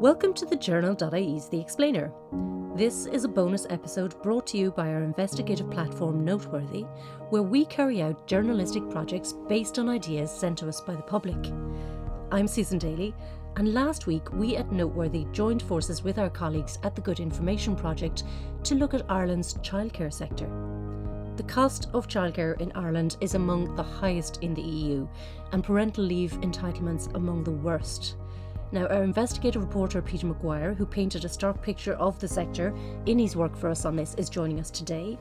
Welcome to the Journal.ie's The Explainer. This is a bonus episode brought to you by our investigative platform Noteworthy, where we carry out journalistic projects based on ideas sent to us by the public. I'm Susan Daly, and last week we at Noteworthy joined forces with our colleagues at the Good Information Project to look at Ireland's childcare sector. The cost of childcare in Ireland is among the highest in the EU, and parental leave entitlements among the worst. Now, our investigative reporter Peter McGuire, who painted a stark picture of the sector in his work for us on this, is joining us today.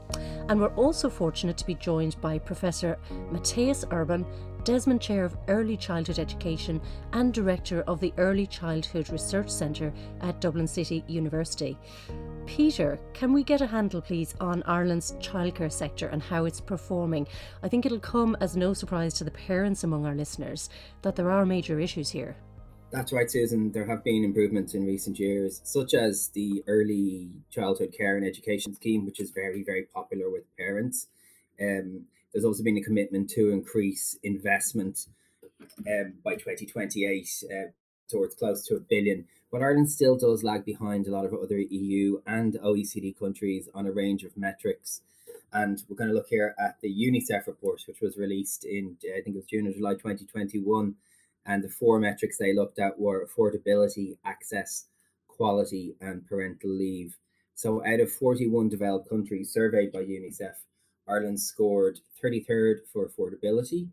And we're also fortunate to be joined by Professor Mathias Urban, Desmond Chair of Early Childhood Education and Director of the Early Childhood Research Centre at Dublin City University. Peter, can we get a handle, please, on Ireland's childcare sector and how it's performing? I think it'll come as no surprise to the parents among our listeners that there are major issues here. That's right, Susan. There have been improvements in recent years, such as the early childhood care and education scheme, which is very, very popular with parents. Um, there's also been a commitment to increase investment um, by 2028 uh, towards close to a billion. But Ireland still does lag behind a lot of other EU and OECD countries on a range of metrics. And we're going to look here at the UNICEF report, which was released in, I think it was June or July 2021 and the four metrics they looked at were affordability, access, quality, and parental leave. So, out of 41 developed countries surveyed by UNICEF, Ireland scored 33rd for affordability,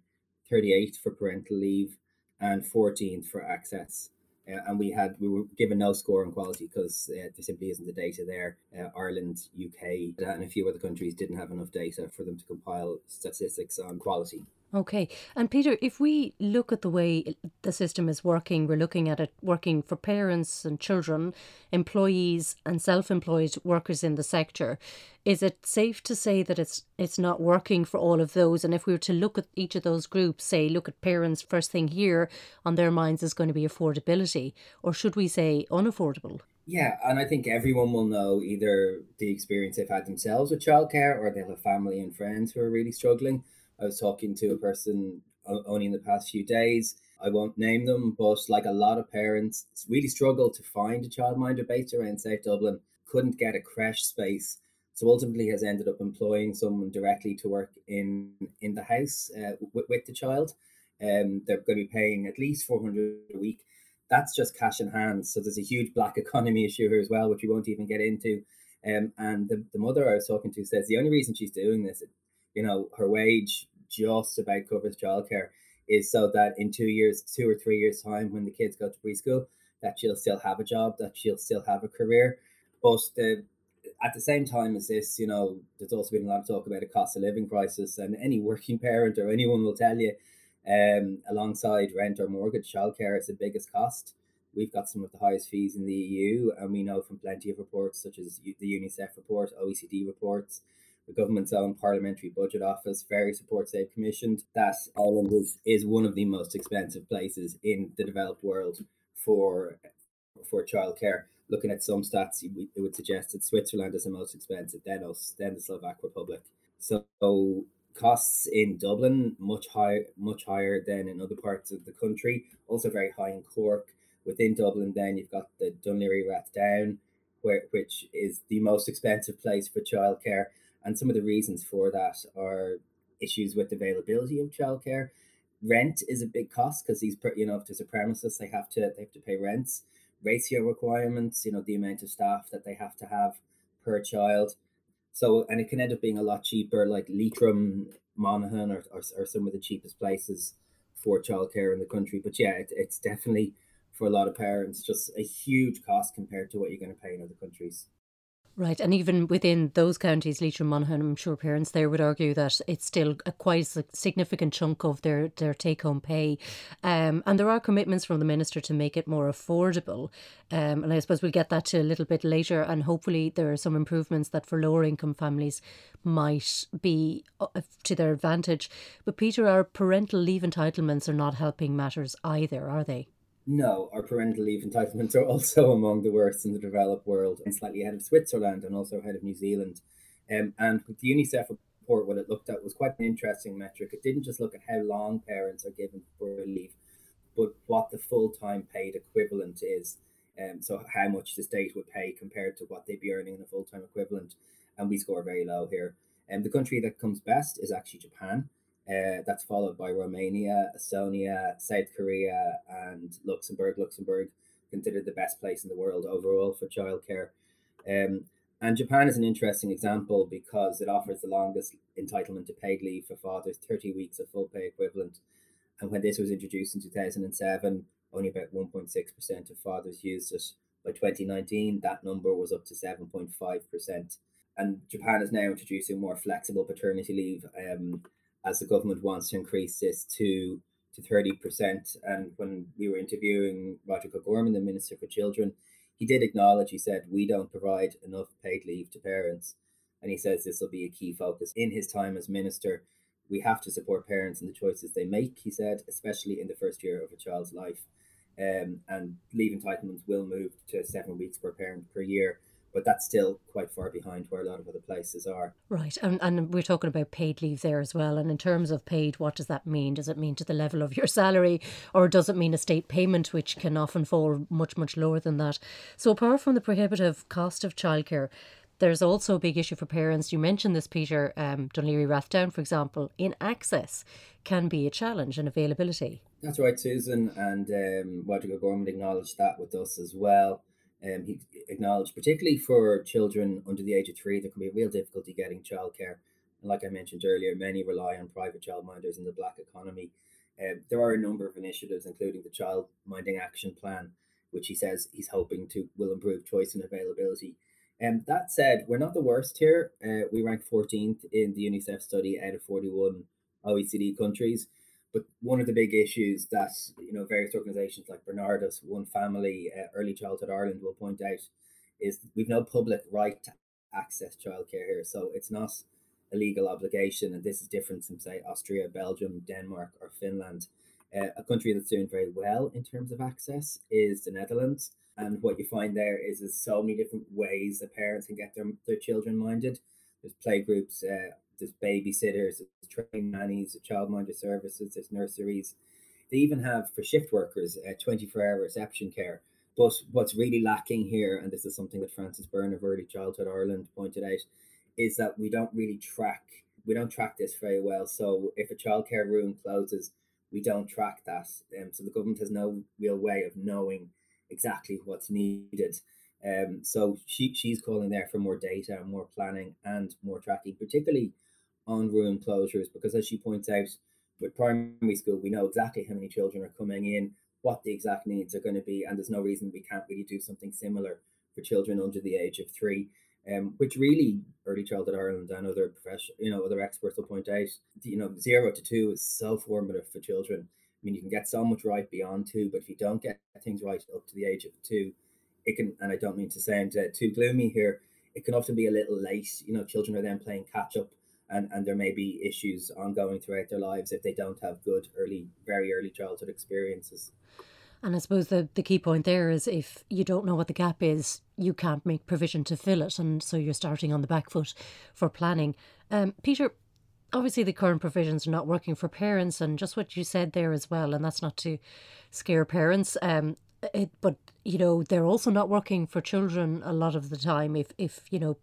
38th for parental leave, and 14th for access. Uh, and we had we were given no score on quality because uh, there simply isn't the data there. Uh, Ireland, UK, and a few other countries didn't have enough data for them to compile statistics on quality. Okay. And Peter, if we look at the way the system is working, we're looking at it working for parents and children, employees and self-employed workers in the sector. Is it safe to say that it's it's not working for all of those? And if we were to look at each of those groups, say look at parents, first thing here on their minds is going to be affordability, or should we say unaffordable? Yeah, and I think everyone will know either the experience they've had themselves with childcare or they'll have family and friends who are really struggling I was talking to a person only in the past few days. I won't name them, but like a lot of parents, really struggled to find a childminder based around South Dublin, couldn't get a creche space. So ultimately, has ended up employing someone directly to work in in the house uh, with, with the child. Um, they're going to be paying at least four hundred a week. That's just cash in hand. So there's a huge black economy issue here as well, which we won't even get into. Um, and the, the mother I was talking to says the only reason she's doing this, you know, her wage just about covers childcare is so that in two years, two or three years' time, when the kids go to preschool, that she'll still have a job, that she'll still have a career. But the, at the same time as this, you know, there's also been a lot of talk about a cost of living crisis, and any working parent or anyone will tell you, um, alongside rent or mortgage, childcare is the biggest cost. We've got some of the highest fees in the EU, and we know from plenty of reports, such as the UNICEF report, OECD reports, the government's own parliamentary budget office, various reports they've commissioned, that Ireland is, is one of the most expensive places in the developed world for for childcare. Looking at some stats, it would suggest that Switzerland is the most expensive, then us, then the Slovak Republic. So costs in Dublin much higher, much higher than in other parts of the country. Also very high in Cork. Within Dublin, then you've got the Laoghaire Rathdown, where which is the most expensive place for childcare. And some of the reasons for that are issues with availability of childcare. Rent is a big cost because these, you know, if there's a premises, they have to they have to pay rents. Ratio requirements, you know, the amount of staff that they have to have per child. So, and it can end up being a lot cheaper, like Leitrim, Monaghan, or, or, or some of the cheapest places for childcare in the country. But yeah, it, it's definitely for a lot of parents just a huge cost compared to what you're going to pay in other countries. Right, and even within those counties, Leitrim, Monaghan, I'm sure parents there would argue that it's still a quite a significant chunk of their, their take home pay. Um, and there are commitments from the minister to make it more affordable. Um, and I suppose we'll get that to a little bit later. And hopefully, there are some improvements that for lower income families might be uh, to their advantage. But, Peter, our parental leave entitlements are not helping matters either, are they? No, our parental leave entitlements are also among the worst in the developed world and slightly ahead of Switzerland and also ahead of New Zealand. Um, and with the UNICEF report, what it looked at was quite an interesting metric. It didn't just look at how long parents are given for leave, but what the full time paid equivalent is. Um, so how much the state would pay compared to what they'd be earning in a full time equivalent, and we score very low here. And um, the country that comes best is actually Japan. Uh, that's followed by Romania, Estonia, South Korea, and Luxembourg. Luxembourg considered the best place in the world overall for childcare. Um, and Japan is an interesting example because it offers the longest entitlement to paid leave for fathers, 30 weeks of full pay equivalent. And when this was introduced in 2007, only about 1.6% of fathers used it. By 2019, that number was up to 7.5%. And Japan is now introducing more flexible paternity leave um, as the government wants to increase this to to 30%. And when we were interviewing Roderick O'Gorman, the Minister for Children, he did acknowledge, he said, we don't provide enough paid leave to parents. And he says this will be a key focus in his time as minister. We have to support parents in the choices they make, he said, especially in the first year of a child's life. Um, and leave entitlements will move to seven weeks per parent per year but that's still quite far behind where a lot of other places are. Right, and and we're talking about paid leave there as well. And in terms of paid, what does that mean? Does it mean to the level of your salary, or does it mean a state payment, which can often fall much much lower than that? So apart from the prohibitive cost of childcare. There's also a big issue for parents. You mentioned this, Peter. Um, Laoghaire Rathdown, for example, in access can be a challenge and availability. That's right, Susan. And um, Roderick O'Gorman acknowledged that with us as well. Um, he acknowledged, particularly for children under the age of three, there can be a real difficulty getting childcare. And like I mentioned earlier, many rely on private childminders in the black economy. Uh, there are a number of initiatives, including the Child Minding Action Plan, which he says he's hoping to will improve choice and availability. And um, that said, we're not the worst here. Uh, we rank 14th in the UNICEF study out of 41 OECD countries. But one of the big issues that you know various organisations like Barnardos, One Family, uh, Early Childhood Ireland will point out is we've no public right to access childcare here, so it's not a legal obligation, and this is different from say Austria, Belgium, Denmark, or Finland. Uh, a country that's doing very well in terms of access is the Netherlands, and what you find there is there's so many different ways that parents can get their their children minded. There's play groups, uh, there's babysitters, there's trained nannies, childminder services, there's nurseries. They even have for shift workers a 24 hour reception care. But what's really lacking here, and this is something that Frances Byrne of Early Childhood Ireland pointed out, is that we don't really track we don't track this very well. So if a childcare room closes, we don't track that. Um, so the government has no real way of knowing exactly what's needed. Um, so she, she's calling there for more data, more planning, and more tracking, particularly on room closures because as she points out with primary school we know exactly how many children are coming in what the exact needs are going to be and there's no reason we can't really do something similar for children under the age of three um, which really early childhood Ireland and other profession, you know, other experts will point out, you know, zero to two is so formative for children. I mean, you can get so much right beyond two, but if you don't get things right up to the age of two, it can, and I don't mean to sound uh, too gloomy here, it can often be a little late. You know, children are then playing catch up and, and there may be issues ongoing throughout their lives if they don't have good early, very early childhood experiences. And I suppose the, the key point there is if you don't know what the gap is, you can't make provision to fill it. And so you're starting on the back foot for planning. Um, Peter, obviously the current provisions are not working for parents, and just what you said there as well. And that's not to scare parents. Um, it, but you know they're also not working for children a lot of the time if if you know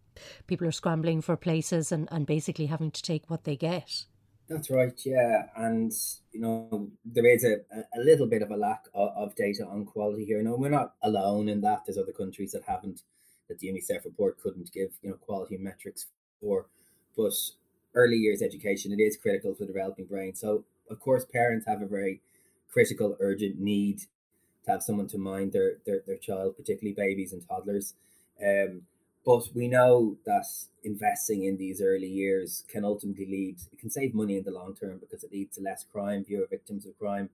people are scrambling for places and and basically having to take what they get. That's right yeah and you know there is a, a little bit of a lack of, of data on quality here. No we're not alone in that. There's other countries that haven't that the unicef report couldn't give you know quality metrics for. But early years education it is critical for developing brain. So of course parents have a very critical urgent need to have someone to mind their their, their child, particularly babies and toddlers. Um, but we know that investing in these early years can ultimately lead, it can save money in the long term because it leads to less crime, fewer victims of crime,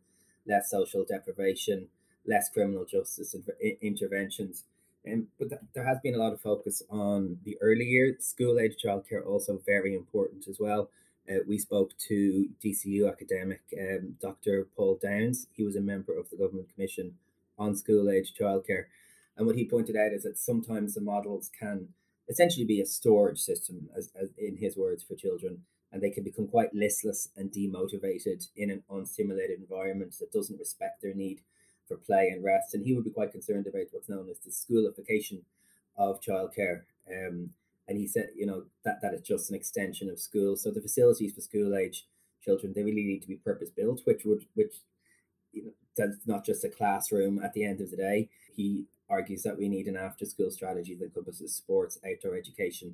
less social deprivation, less criminal justice interventions. Um, but th- there has been a lot of focus on the early years. School age childcare also very important as well. Uh, we spoke to DCU academic um, Dr. Paul Downes. He was a member of the Government Commission on School Age Childcare. And what he pointed out is that sometimes the models can essentially be a storage system, as, as in his words, for children. And they can become quite listless and demotivated in an unstimulated environment that doesn't respect their need for play and rest. And he would be quite concerned about what's known as the schoolification of childcare. Um, and he said, you know, that, that is just an extension of school. So the facilities for school age children, they really need to be purpose built, which would, which, you know, that's not just a classroom at the end of the day. He argues that we need an after school strategy that encompasses sports, outdoor education,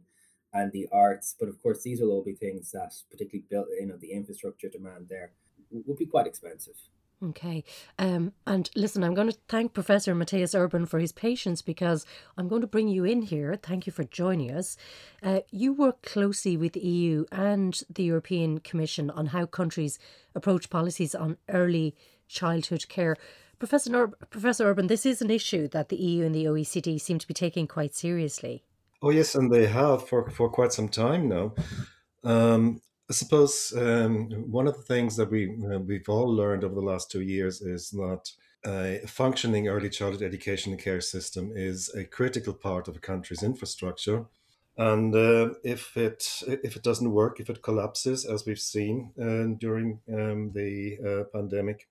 and the arts. But of course, these will all be things that, particularly built, you know, the infrastructure demand there would be quite expensive. Okay. Um, and listen, I'm going to thank Professor Mathias Urban for his patience because I'm going to bring you in here. Thank you for joining us. Uh, you work closely with the EU and the European Commission on how countries approach policies on early childhood care. Professor, Ur- Professor Urban, this is an issue that the EU and the OECD seem to be taking quite seriously. Oh, yes, and they have for, for quite some time now. Um, I suppose um, one of the things that we uh, we've all learned over the last two years is that a functioning early childhood education and care system is a critical part of a country's infrastructure. And uh, if it if it doesn't work, if it collapses, as we've seen uh, during um, the uh, pandemic,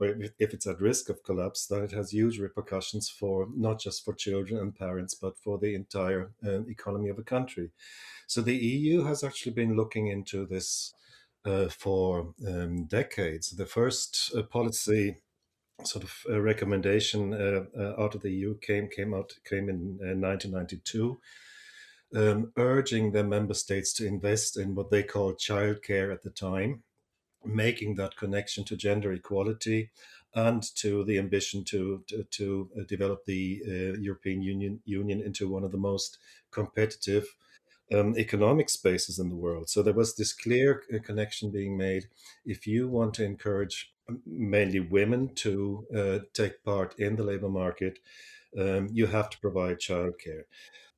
or if, it's at risk of collapse, then it has huge repercussions for not just for children and parents, but for the entire uh, economy of a country. So the EU has actually been looking into this uh, for um, decades. The first uh, policy sort of uh, recommendation uh, uh, out of the EU came came out came in 1992. Uh, um, urging the member states to invest in what they called childcare at the time, making that connection to gender equality and to the ambition to to, to develop the European Union Union into one of the most competitive um, economic spaces in the world. So there was this clear uh, connection being made. If you want to encourage um, mainly women to uh, take part in the labor market, um, you have to provide childcare.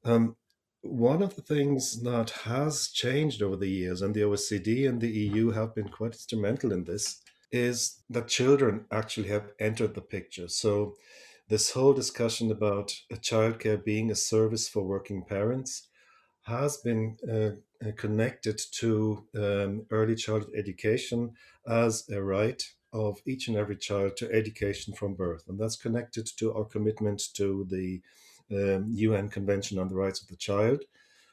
Um, one of the things that has changed over the years, and the OECD and the EU have been quite instrumental in this, is that children actually have entered the picture. So, this whole discussion about childcare being a service for working parents has been uh, connected to um, early childhood education as a right of each and every child to education from birth. And that's connected to our commitment to the um, UN Convention on the Rights of the Child.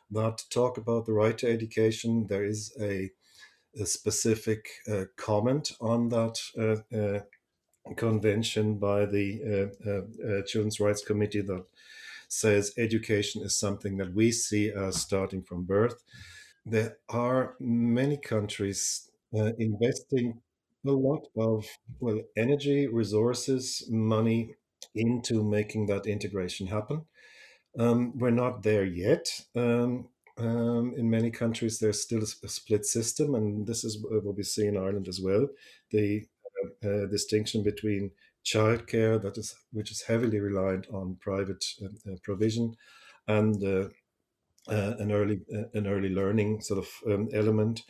Not to talk about the right to education, there is a, a specific uh, comment on that uh, uh convention by the uh, Children's Rights Committee that says education is something that we see as starting from birth. There are many countries uh, investing a lot of well energy, resources, money into making that integration happen. Um, we're not there yet. Um, um, in many countries, there's still a, split system, and this is what we see in Ireland as well. The uh, uh, distinction between childcare that is which is heavily reliant on private uh, uh provision and uh, uh, an early an early learning sort of um, element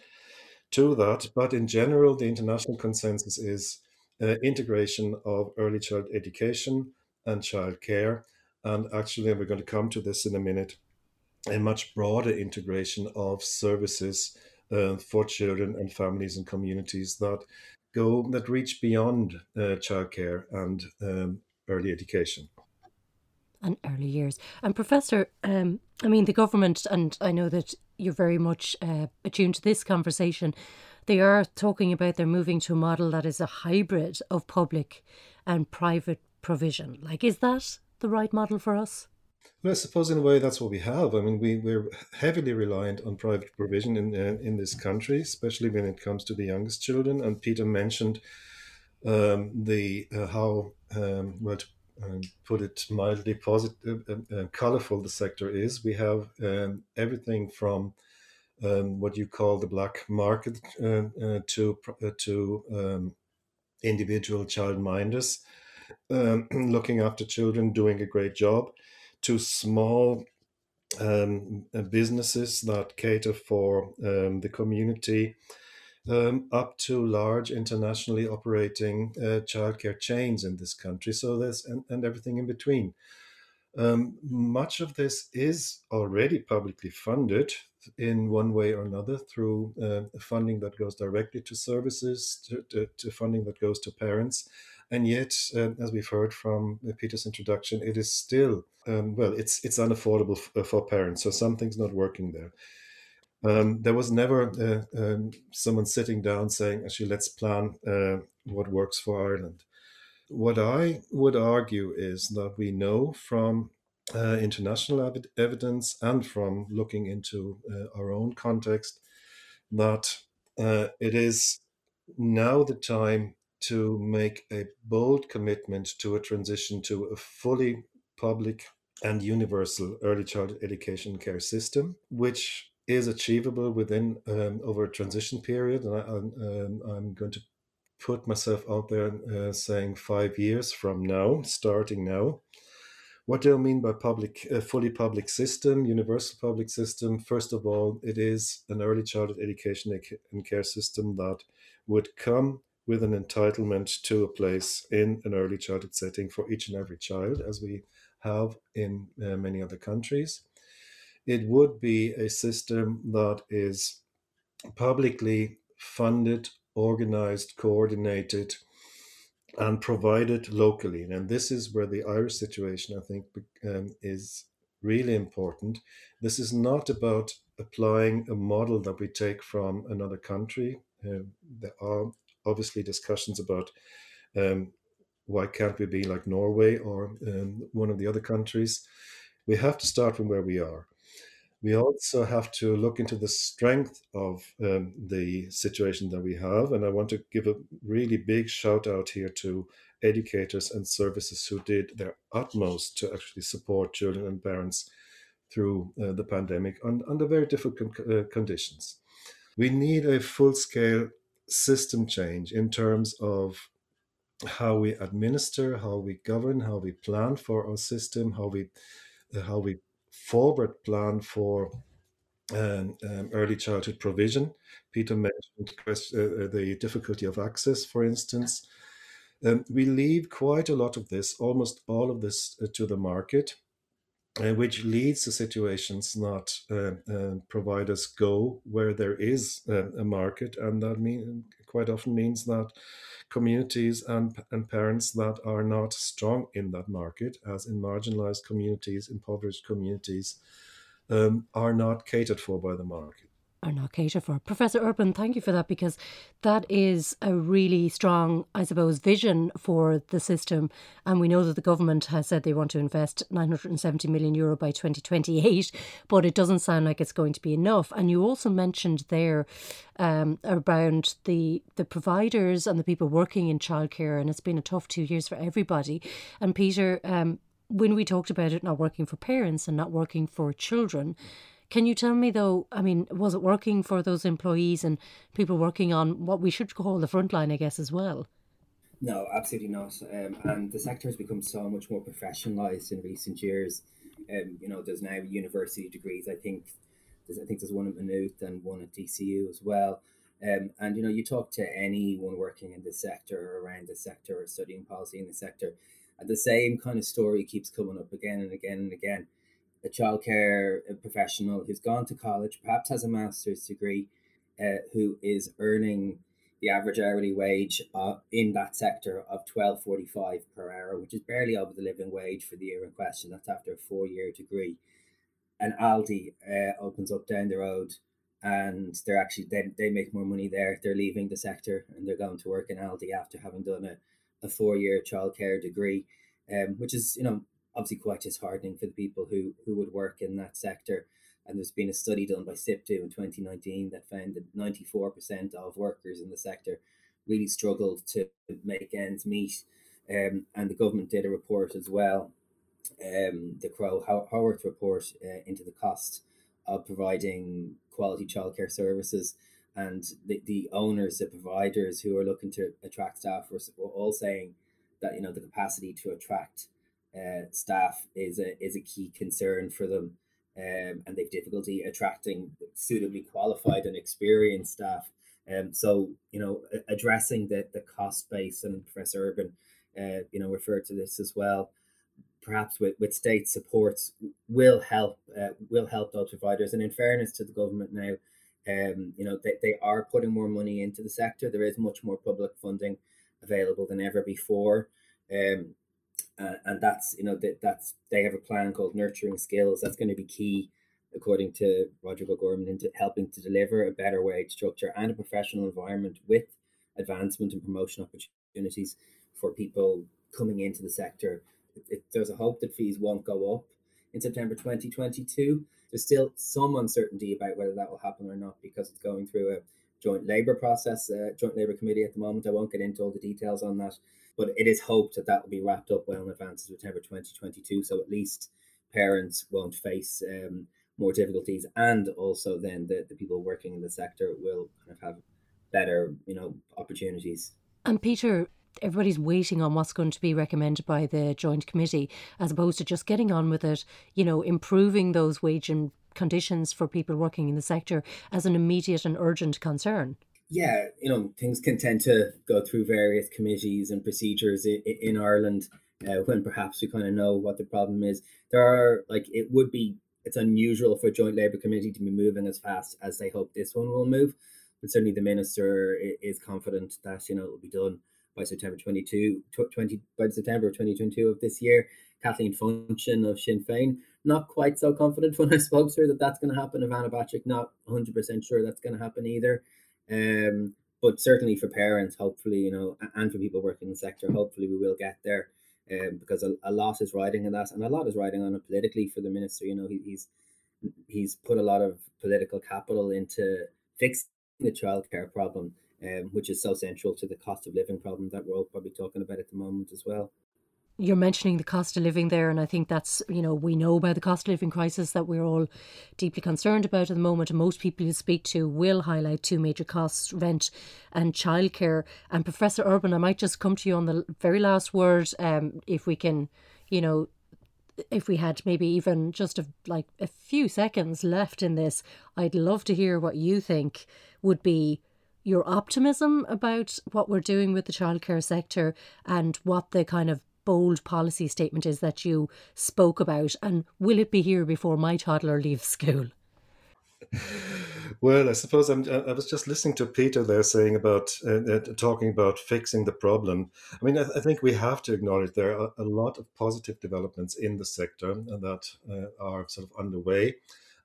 to that but in general the international consensus is integration of early child education and child care and actually we're going to come to this in a minute a much broader integration of services uh, for children and families and communities that go that reach beyond uh, childcare and um, early education and early years. And Professor, um, I mean, the government, and I know that you're very much uh, attuned to this conversation. They are talking about they're moving to a model that is a hybrid of public and private provision. Like, is that the right model for us? Well, I suppose in a way that's what we have. I mean, we, we're heavily reliant on private provision in, uh, in this country, especially when it comes to the youngest children. And Peter mentioned um, the uh, how, um, well, to put it mildly positive, uh, uh, colorful the sector is. We have um, everything from um, what you call the black market uh, uh, to, to um, individual child minders looking after children, doing a great job to small um, uh, businesses that cater for um, the community, um, up to large internationally operating uh, childcare chains in this country. So there's and, and everything in between. Um, much of this is already publicly funded in one way or another through uh, funding that goes directly to services, to, to, to funding that goes to parents, and yet, uh, as we've heard from Peter's introduction, it is still um, well, it's it's unaffordable f- uh, for parents. So something's not working there. Um, there was never uh, um, someone sitting down saying, "Actually, let's plan uh, what works for Ireland." What I would argue is that we know from uh, international ev- evidence and from looking into uh, our own context that uh, it is now the time to make a bold commitment to a transition to a fully public and universal early childhood education care system, which is achievable within um, over a transition period. And I, am um, going to put myself out there uh, saying five years from now, starting now. What do I mean by public, uh, fully public system, universal public system? First of all, it is an early childhood education and care system that would come with an entitlement to a place in an early childhood setting for each and every child, as we have in uh, many other countries. It would be a system that is publicly funded, organized, coordinated, and provided locally. And this is where the Irish situation, I think, um, is really important. This is not about applying a model that we take from another country. Uh, there are obviously discussions about um, why can't we be like Norway or um, one of the other countries. We have to start from where we are. We also have to look into the strength of um, the situation that we have. And I want to give a really big shout out here to educators and services who did their utmost to actually support children and parents through uh, the pandemic un- under very difficult uh, conditions. We need a full scale system change in terms of how we administer, how we govern, how we plan for our system, how we uh, how we forward plan for um, um, early childhood provision. Peter mentioned uh, the difficulty of access, for instance. Um, we leave quite a lot of this, almost all of this, uh, to the market, uh, which leads to situations that uh, providers go where there is a market, and that mean, quite often means that communities and, and parents that are not strong in that market, as in marginalized communities, impoverished communities, um, are not catered for by the market are not catered for. Professor Urban, thank you for that because that is a really strong, I suppose, vision for the system. And we know that the government has said they want to invest 970 million euro by 2028, but it doesn't sound like it's going to be enough. And you also mentioned there um, around the the providers and the people working in childcare, and it's been a tough two years for everybody. And Peter, um, when we talked about it not working for parents and not working for children, can you tell me though? I mean, was it working for those employees and people working on what we should call the front line, I guess, as well? No, absolutely not. Um, and the sector has become so much more professionalised in recent years. Um, you know, there's now university degrees. I think there's, I think there's one at Maynooth and one at DCU as well. Um, and you know, you talk to anyone working in the sector or around the sector or studying policy in the sector, and the same kind of story keeps coming up again and again and again a childcare professional who's gone to college, perhaps has a master's degree, uh, who is earning the average hourly wage uh, in that sector of twelve forty five per hour, which is barely over the living wage for the year in question. That's after a four year degree. And Aldi uh, opens up down the road, and they're actually they, they make more money there. They're leaving the sector and they're going to work in Aldi after having done a, a four year childcare degree, um, which is you know obviously quite disheartening for the people who who would work in that sector. And there's been a study done by SIPTU in 2019 that found that 94% of workers in the sector really struggled to make ends meet. Um, and the government did a report as well, um, the Crowe Horwath report uh, into the cost of providing quality childcare services. And the, the owners, the providers who are looking to attract staff were, were all saying that, you know, the capacity to attract uh, staff is a is a key concern for them, um, and they've difficulty attracting suitably qualified and experienced staff. Um, so you know, addressing the the cost base, and Professor Urban, uh, you know, referred to this as well. Perhaps with, with state supports will help uh, will help those providers. And in fairness to the government now, um, you know, they, they are putting more money into the sector. There is much more public funding available than ever before. Um, uh, and that's you know that that's they have a plan called nurturing skills. That's going to be key, according to Roger O'Gorman, into helping to deliver a better wage structure and a professional environment with advancement and promotion opportunities for people coming into the sector. It, there's a hope that fees won't go up in September 2022. There's still some uncertainty about whether that will happen or not because it's going through a joint labour process, uh, joint labour committee at the moment. I won't get into all the details on that, but it is hoped that that will be wrapped up well in advance of September 2022. So at least parents won't face um, more difficulties, and also then the, the people working in the sector will kind of have better, you know, opportunities. And Peter, everybody's waiting on what's going to be recommended by the joint committee as opposed to just getting on with it you know improving those wage and conditions for people working in the sector as an immediate and urgent concern? Yeah, you know, things can tend to go through various committees and procedures in, in Ireland uh, when perhaps we kind of know what the problem is. There are, like, it would be, it's unusual for a joint Labour committee to be moving as fast as they hope this one will move. But certainly the minister is confident that, you know, it will be done by September 22, 20, by September 2022 of this year. Kathleen Funchion of Sinn Féin not quite so confident when I spoke to her that that's going to happen. Ivana Bacik, not 100% sure that's going to happen either. Um, but certainly for parents, hopefully, you know, and for people working in the sector, hopefully we will get there um, because a, a lot is riding on that and a lot is riding on it politically for the minister. You know, he, he's he's put a lot of political capital into fixing the childcare problem, um, which is so central to the cost of living problem that we're all probably talking about at the moment as well you're mentioning the cost of living there, and I think that's, you know, we know about the cost of living crisis that we're all deeply concerned about at the moment. And most people you speak to will highlight two major costs rent and childcare. And Professor Urban, I might just come to you on the very last word, um, if we can, you know, if we had maybe even just a, like a few seconds left in this, I'd love to hear what you think would be your optimism about what we're doing with the childcare sector and what the kind of bold policy statement is that you spoke about, and will it be here before my toddler leaves school? Well, I suppose I'm, i was just listening to Peter there saying about uh, uh, talking about fixing the problem. I mean, I, I, think we have to acknowledge there are a lot of positive developments in the sector that uh, are sort of underway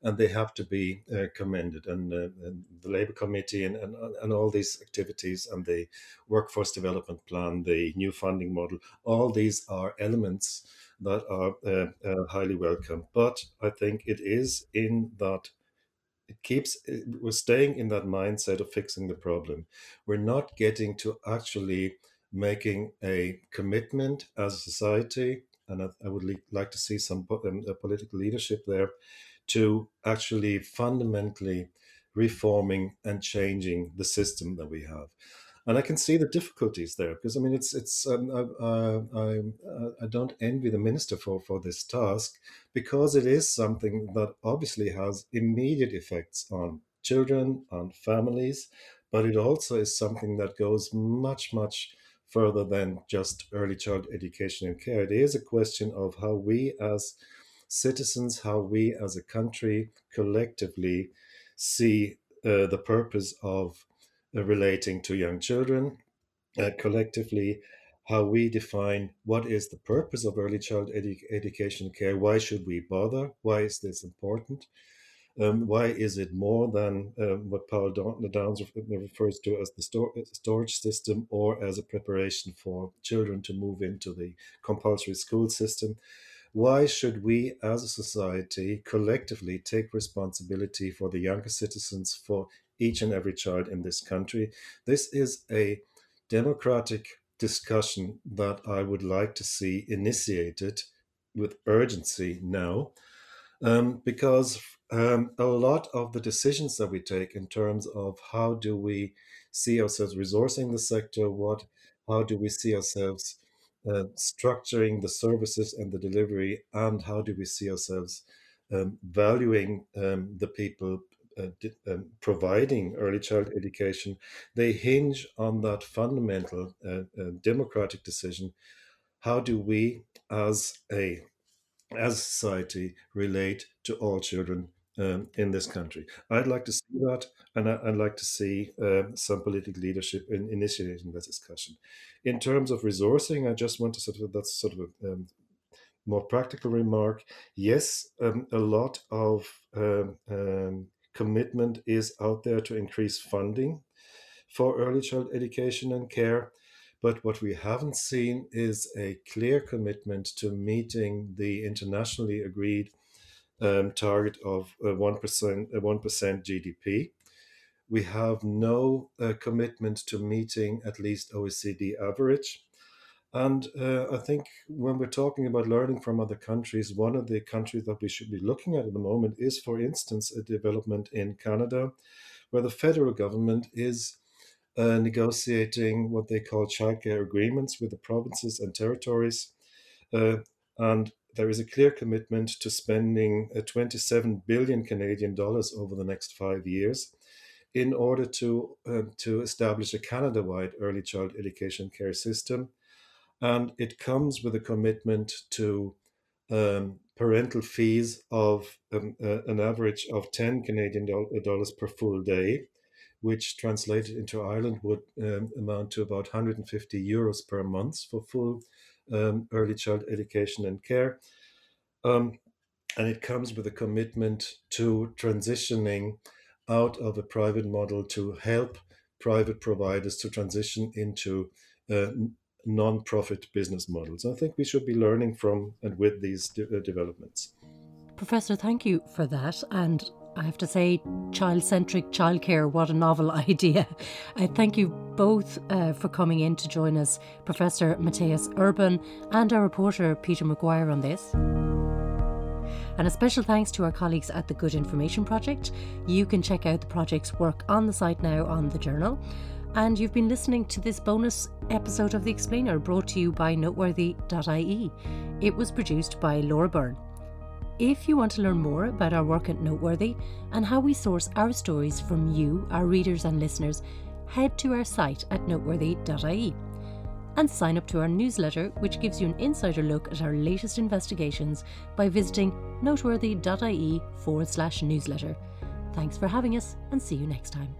and they have to be uh, commended. And, uh, and, the Labour Committee and, and, and all these activities and the workforce development plan, the new funding model, all these are elements that are uh, uh highly welcome. But I think it is in that it keeps we're staying in that mindset of fixing the problem. We're not getting to actually making a commitment as a society and I, I would like to see some um, political leadership there to actually fundamentally reforming and changing the system that we have. And I can see the difficulties there because I mean it's it's um, I, I, I don't envy the minister for for this task because it is something that obviously has immediate effects on children on families, but it also is something that goes much much further than just early child education and care. It is a question of how we as citizens, how we as a country collectively see uh, the purpose of uh, relating to young children, uh, collectively, how we define what is the purpose of early child edu- education care, why should we bother, why is this important. Um, why is it more than um, what Paul Downes refers to as the stor- storage system or as a preparation for children to move into the compulsory school system? Why should we as a society collectively take responsibility for the younger citizens, for each and every child in this country? This is a democratic discussion that I would like to see initiated with urgency now, um, because um, a lot of the decisions that we take in terms of how do we see ourselves resourcing the sector, what, how do we see ourselves uh, structuring the services and the delivery, and how do we see ourselves um, valuing um, the people uh, um, providing early child education, they hinge on that fundamental uh, uh, democratic decision. How do we, as a as society, relate to all children um, in this country. I'd like to see that, and I, would like to see uh, some political leadership in initiating this discussion. In terms of resourcing, I just want to sort of that's sort of a um, more practical remark. Yes, um, a lot of um, um, commitment is out there to increase funding for early child education and care. But what we haven't seen is a clear commitment to meeting the internationally agreed um, target of uh, 1%, 1% GDP. We have no uh, commitment to meeting at least OECD average. And uh, I think when we're talking about learning from other countries, one of the countries that we should be looking at at the moment is, for instance, a development in Canada, where the federal government is uh, negotiating what they call childcare agreements with the provinces and territories. Uh, and there is a clear commitment to spending uh, 27 billion Canadian dollars over the next five years in order to, uh, to establish a Canada wide early child education care system. And it comes with a commitment to um, parental fees of um, uh, an average of 10 Canadian dollars per full day, which translated into Ireland would um, amount to about 150 euros per month for full um, early child education and care. Um, and it comes with a commitment to transitioning out of a private model to help private providers to transition into uh, non-profit business models. I think we should be learning from and with these de- uh, developments. Professor, thank you for that. And I have to say, child centric childcare, what a novel idea. I thank you both uh, for coming in to join us, Professor Mathias Urban and our reporter Peter McGuire on this. And a special thanks to our colleagues at the Good Information Project. You can check out the project's work on the site now on the journal. And you've been listening to this bonus episode of The Explainer brought to you by Noteworthy.ie. It was produced by Laura Byrne. If you want to learn more about our work at Noteworthy and how we source our stories from you, our readers and listeners, head to our site at noteworthy.ie and sign up to our newsletter, which gives you an insider look at our latest investigations by visiting noteworthy.ie forward slash newsletter. Thanks for having us and see you next time.